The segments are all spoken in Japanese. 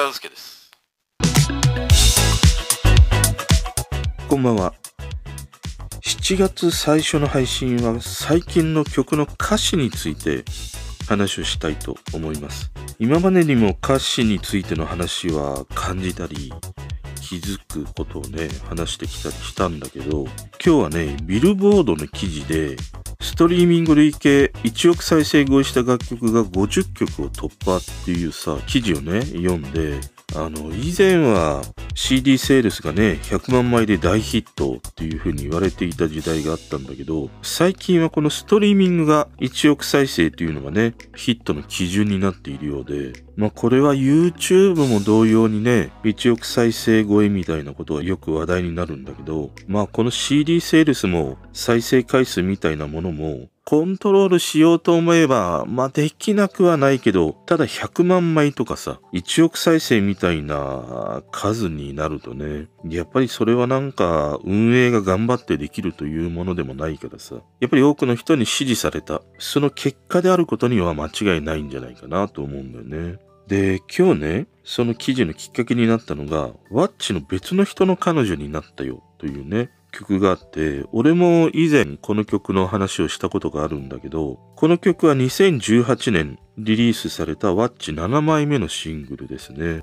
和介ですこんばんは。7月最初の配信は最近の曲の歌詞について話をしたいと思います。今までにも歌詞についての話は感じたり気づくことをね、話してきたりしたんだけど、今日はね、ビルボードの記事でストリーミング累計1億再生超えした楽曲が50曲を突破っていうさ、記事をね、読んで、あの、以前は CD セールスがね、100万枚で大ヒットっていう風に言われていた時代があったんだけど、最近はこのストリーミングが1億再生っていうのがね、ヒットの基準になっているようで、まあこれは YouTube も同様にね、1億再生超えみたいなことはよく話題になるんだけど、まあこの CD セールスも再生回数みたいなものもコントロールしようと思えば、まあ、できなくはないけど、ただ100万枚とかさ、1億再生みたいな数になるとね、やっぱりそれはなんか運営が頑張ってできるというものでもないからさ、やっぱり多くの人に支持された、その結果であることには間違いないんじゃないかなと思うんだよね。で、今日ね、その記事のきっかけになったのが、ワッチの別の人の彼女になったよというね、曲があって、俺も以前この曲の話をしたことがあるんだけど、この曲は2018年リリースされたワッチ7枚目のシングルですね。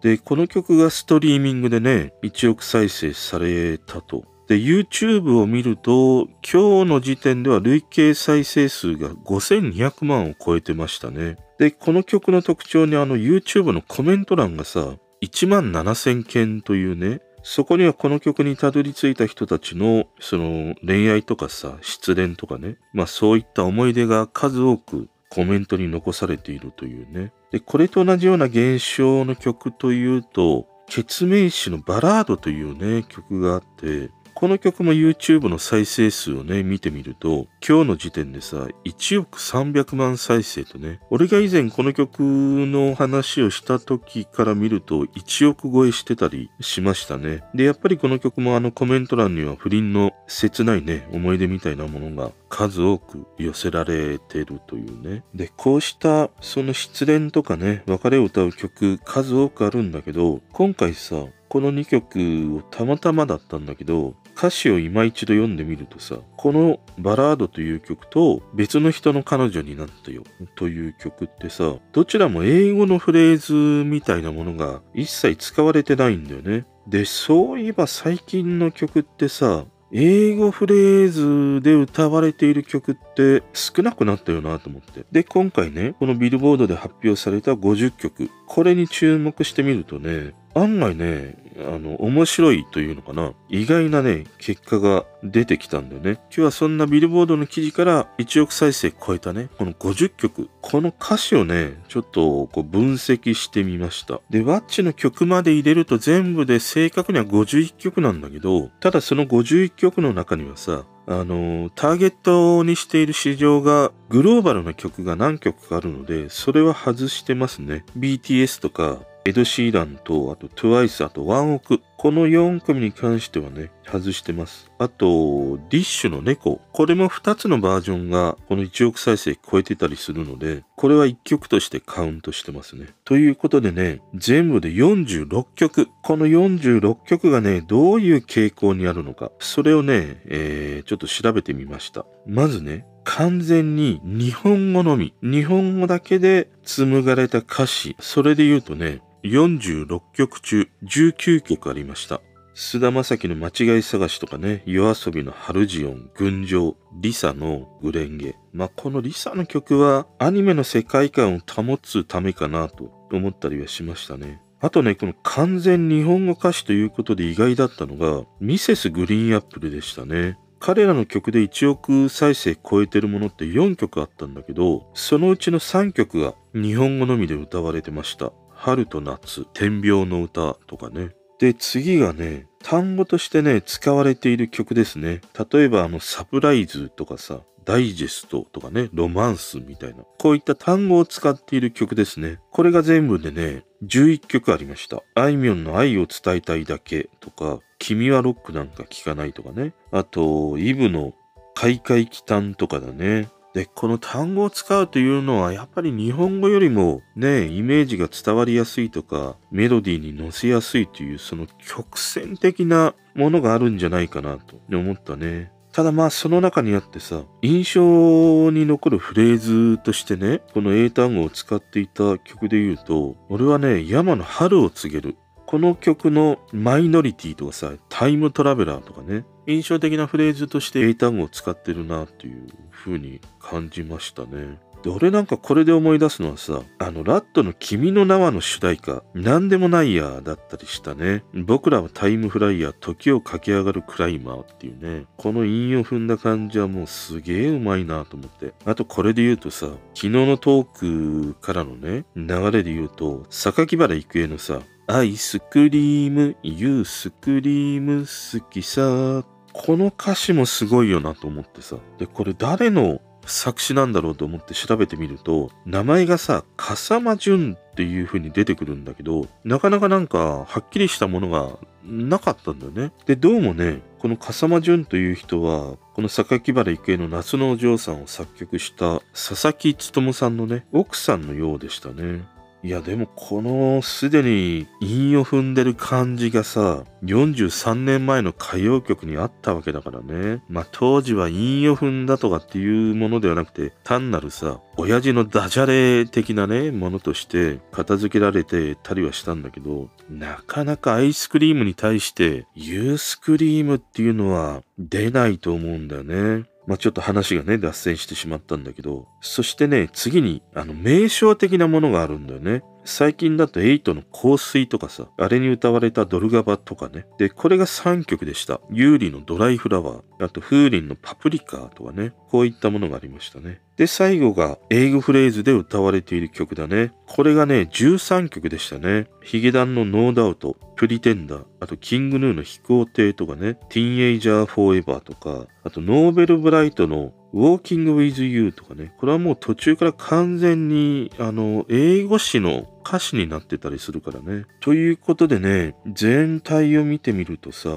で、この曲がストリーミングでね、1億再生されたと。で、YouTube を見ると、今日の時点では累計再生数が5200万を超えてましたね。で、この曲の特徴にあの YouTube のコメント欄がさ、1万7000件というね、そこにはこの曲にたどり着いた人たちの、その恋愛とかさ、失恋とかね、まあそういった思い出が数多くコメントに残されているというね。で、これと同じような現象の曲というと、結面詞のバラードというね、曲があって、この曲も YouTube の再生数をね、見てみると、今日の時点でさ、1億300万再生とね、俺が以前この曲の話をした時から見ると、1億超えしてたりしましたね。で、やっぱりこの曲もあのコメント欄には不倫の切ないね、思い出みたいなものが数多く寄せられてるというね。で、こうしたその失恋とかね、別れを歌う曲数多くあるんだけど、今回さ、この2曲をたまたまだったんだけど、歌詞を今一度読んでみるとさ、このバラードという曲と別の人の彼女になったよという曲ってさ、どちらも英語のフレーズみたいなものが一切使われてないんだよね。で、そういえば最近の曲ってさ、英語フレーズで歌われている曲って少なくなったよなと思って。で、今回ね、このビルボードで発表された50曲、これに注目してみるとね、案外ね、あの、面白いというのかな。意外なね、結果が出てきたんだよね。今日はそんなビルボードの記事から1億再生超えたね、この50曲。この歌詞をね、ちょっとこう分析してみました。で、ワッチの曲まで入れると全部で正確には51曲なんだけど、ただその51曲の中にはさ、あの、ターゲットにしている市場がグローバルな曲が何曲かあるので、それは外してますね。BTS とかエド・シーランと、あと TWICE、あとワンオク。この4組に関してはね、外してます。あと、ディッシュの猫。これも2つのバージョンがこの1億再生超えてたりするので、これは1曲としてカウントしてますね。ということでね、全部で46曲。この46曲がね、どういう傾向にあるのか。それをね、えー、ちょっと調べてみました。まずね、完全に日本語のみ、日本語だけで紡がれた歌詞。それで言うとね、46曲中19曲ありますました。菅田将暉の間違い探しとかね、夜遊びのハルジオン、群青、リサのグレンゲ。まあ、このリサの曲はアニメの世界観を保つためかなと思ったりはしましたね。あとね、この完全日本語歌詞ということで意外だったのが、ミセスグリーンアップルでしたね。彼らの曲で1億再生超えてるものって4曲あったんだけど、そのうちの3曲が日本語のみで歌われてました。春と夏、天秤の歌とかね。で、次がね、単語としてね、使われている曲ですね。例えばあの、サプライズとかさ、ダイジェストとかね、ロマンスみたいな。こういった単語を使っている曲ですね。これが全部でね、11曲ありました。あいみょんの愛を伝えたいだけとか、君はロックなんか聞かないとかね。あと、イブの開会期間とかだね。で、この単語を使うというのは、やっぱり日本語よりもね、イメージが伝わりやすいとか、メロディーに乗せやすいという、その曲線的なものがあるんじゃないかなと思ったね。ただまあその中にあってさ、印象に残るフレーズとしてね、この英単語を使っていた曲で言うと、俺はね、山の春を告げる。この曲のマイノリティとかさ、タイムトラベラーとかね、印象的なフレーズとして英単語を使ってるなっていう風に感じましたね。で、俺なんかこれで思い出すのはさ、あの、ラットの君の名はの主題歌、なんでもないやだったりしたね。僕らはタイムフライヤー、時を駆け上がるクライマーっていうね。この韻を踏んだ感じはもうすげえうまいなと思って。あとこれで言うとさ、昨日のトークからのね、流れで言うと、榊原郁恵のさ、アイスクリーム、ユースクリーム好きさ。この歌詞もすごいよなと思ってさ。で、これ誰の作詞なんだろうと思って調べてみると、名前がさ、笠間淳っていう風に出てくるんだけど、なかなかなんか、はっきりしたものがなかったんだよね。で、どうもね、この笠間淳という人は、この榊原郁恵の夏のお嬢さんを作曲した佐々木努さんのね、奥さんのようでしたね。いやでもこのすでに韻を踏んでる感じがさ、43年前の歌謡曲にあったわけだからね。まあ当時は韻を踏んだとかっていうものではなくて、単なるさ、親父のダジャレ的なね、ものとして片付けられてたりはしたんだけど、なかなかアイスクリームに対してユースクリームっていうのは出ないと思うんだよね。まあ、ちょっと話がね、脱線してしまったんだけど、そしてね、次に、あの、名称的なものがあるんだよね。最近だと瑛人の香水とかさ、あれに歌われたドルガバとかね。で、これが3曲でした。優里のドライフラワー、あと Foorin のパプリカとかね。こういったものがありましたね。で、最後が英語フレーズで歌われている曲だね。これがね、13曲でしたね。ヒゲダンの No Doubt、Pretender、あと King Gnu の飛行艇とかね、 Teenager Forever とか、あと Novelbright の Walking with you とかね、これはもう途中から完全に、あの、英語詞の歌詞になってたりするからね。ということでね、全体を見てみるとさ、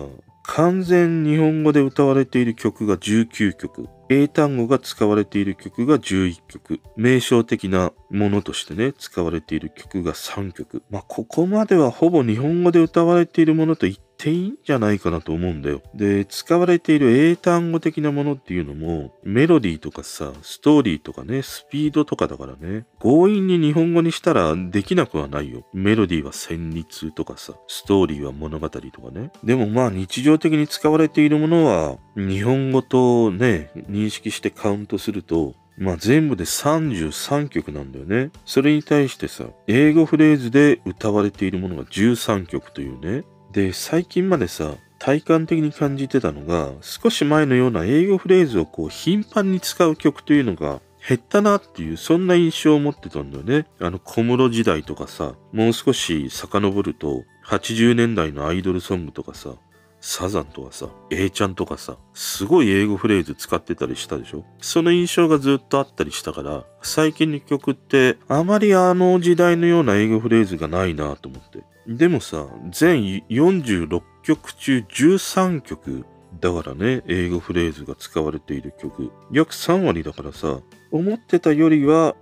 完全日本語で歌われている曲が19曲、英単語が使われている曲が11曲、名称的なものとしてね、使われている曲が3曲。まあ、ここまではほぼ日本語で歌われているものと言っていいんじゃないかなと思うんだよ。で、使われている英単語的なものっていうのも、メロディーとかさ、ストーリーとかね、スピードとかだからね、強引に日本語にしたらできなくはないよ。メロディーは旋律とかさ、ストーリーは物語とかね。でもまあ日常的に使われているものは、日本語とね、認識してカウントすると、まあ全部で33曲なんだよね。それに対してさ、英語フレーズで歌われているものが13曲というね。で、最近までさ、体感的に感じてたのが、少し前のような英語フレーズをこう頻繁に使う曲というのが減ったなっていう、そんな印象を持ってたんだよね。あの小室時代とかさ、もう少し遡ると、80年代のアイドルソングとかさ、サザンとかさ、A ちゃんとかさ、すごい英語フレーズ使ってたりしたでしょ？その印象がずっとあったりしたから、最近の曲ってあまりあの時代のような英語フレーズがないなと思って。でもさ、全46曲中13曲だからね、英語フレーズが使われている曲。約3割だからさ、思ってたよりは、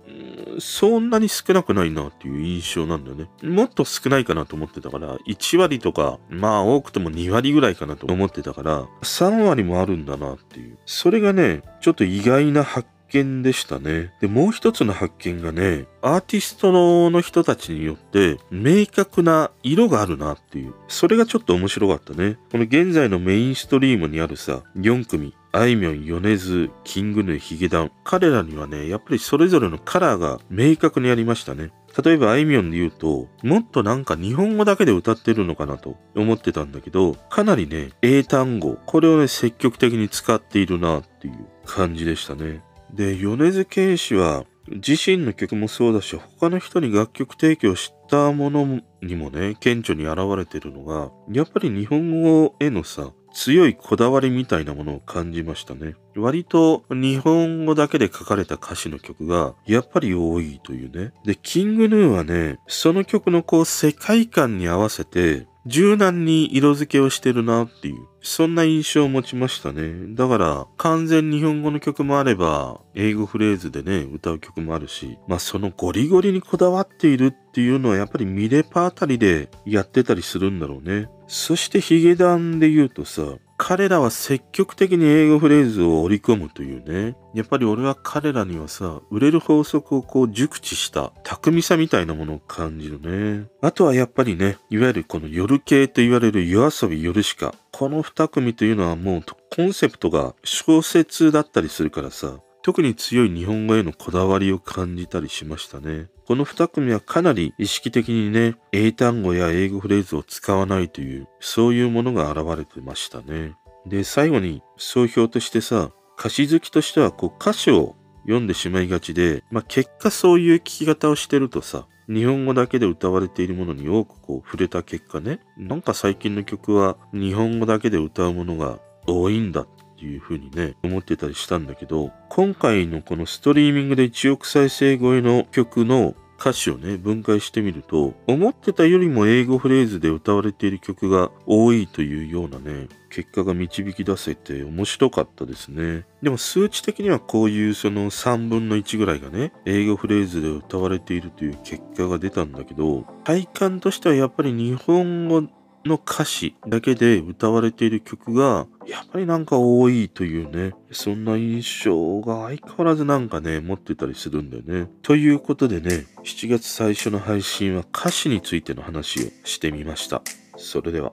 そんなに少なくないなっていう印象なんだよね。もっと少ないかなと思ってたから、1割とか、まあ多くても2割ぐらいかなと思ってたから、3割もあるんだなっていう。それがね、ちょっと意外な発見でしたね。で、もう一つの発見がね、アーティストの人たちによって明確な色があるなっていう。それがちょっと面白かったね。この現在のメインストリームにあるさ、4組、あいみょん、米津、キングヌ、ヒゲダン。彼らにはね、やっぱりそれぞれのカラーが明確にありましたね。例えばあいみょんで言うと、もっとなんか日本語だけで歌ってるのかなと思ってたんだけど、かなりね、英単語、これをね、積極的に使っているなっていう感じでしたね。で、米津玄師は自身の曲もそうだし、他の人に楽曲提供したものにもね、顕著に現れてるのが、やっぱり日本語へのさ、強いこだわりみたいなものを感じましたね。割と日本語だけで書かれた歌詞の曲がやっぱり多いというね。で、キングヌーはね、その曲のこう世界観に合わせて柔軟に色付けをしてるなっていう、そんな印象を持ちましたね。だから、完全日本語の曲もあれば、英語フレーズでね、歌う曲もあるし、まあそのゴリゴリにこだわっているっていうのはやっぱりミレパあたりでやってたりするんだろうね。そしてヒゲダンで言うとさ、彼らは積極的に英語フレーズを織り込むというね。やっぱり俺は彼らにはさ、売れる法則をこう熟知した巧みさみたいなものを感じるね。あとはやっぱりね、いわゆるこの夜系と言われる夜遊び夜しか。この二組というのはもうコンセプトが小説だったりするからさ、特に強い日本語へのこだわりを感じたりしましたね。この二組はかなり意識的にね、英単語や英語フレーズを使わないという、そういうものが現れてましたね。で、最後に総評としてさ、歌詞好きとしてはこう歌詞を読んでしまいがちで、まあ、結果そういう聞き方をしてるとさ、日本語だけで歌われているものに多くこう触れた結果ね、なんか最近の曲は日本語だけで歌うものが多いんだっていう風にね、思ってたりしたんだけど、今回のこのストリーミングで1億再生超えの曲の歌詞をね、分解してみると、思ってたよりも英語フレーズで歌われている曲が多いというようなね、結果が導き出せて面白かったですね。でも数値的にはこういうその3分の1ぐらいがね、英語フレーズで歌われているという結果が出たんだけど、体感としてはやっぱり日本語の歌詞だけで歌われている曲が、やっぱりなんか多いというね、そんな印象が相変わらずなんかね、持ってたりするんだよね。ということでね、7月最初の配信は歌詞についての話をしてみました。それでは。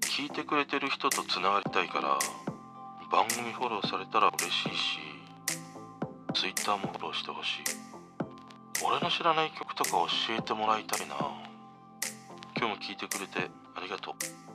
聞いてくれてる人と繋がりたいから、番組フォローされたら嬉しいし、Twitter もフォローしてほしい。俺の知らない曲とか教えてもらいたいな。今日も聞いてくれてありがとう。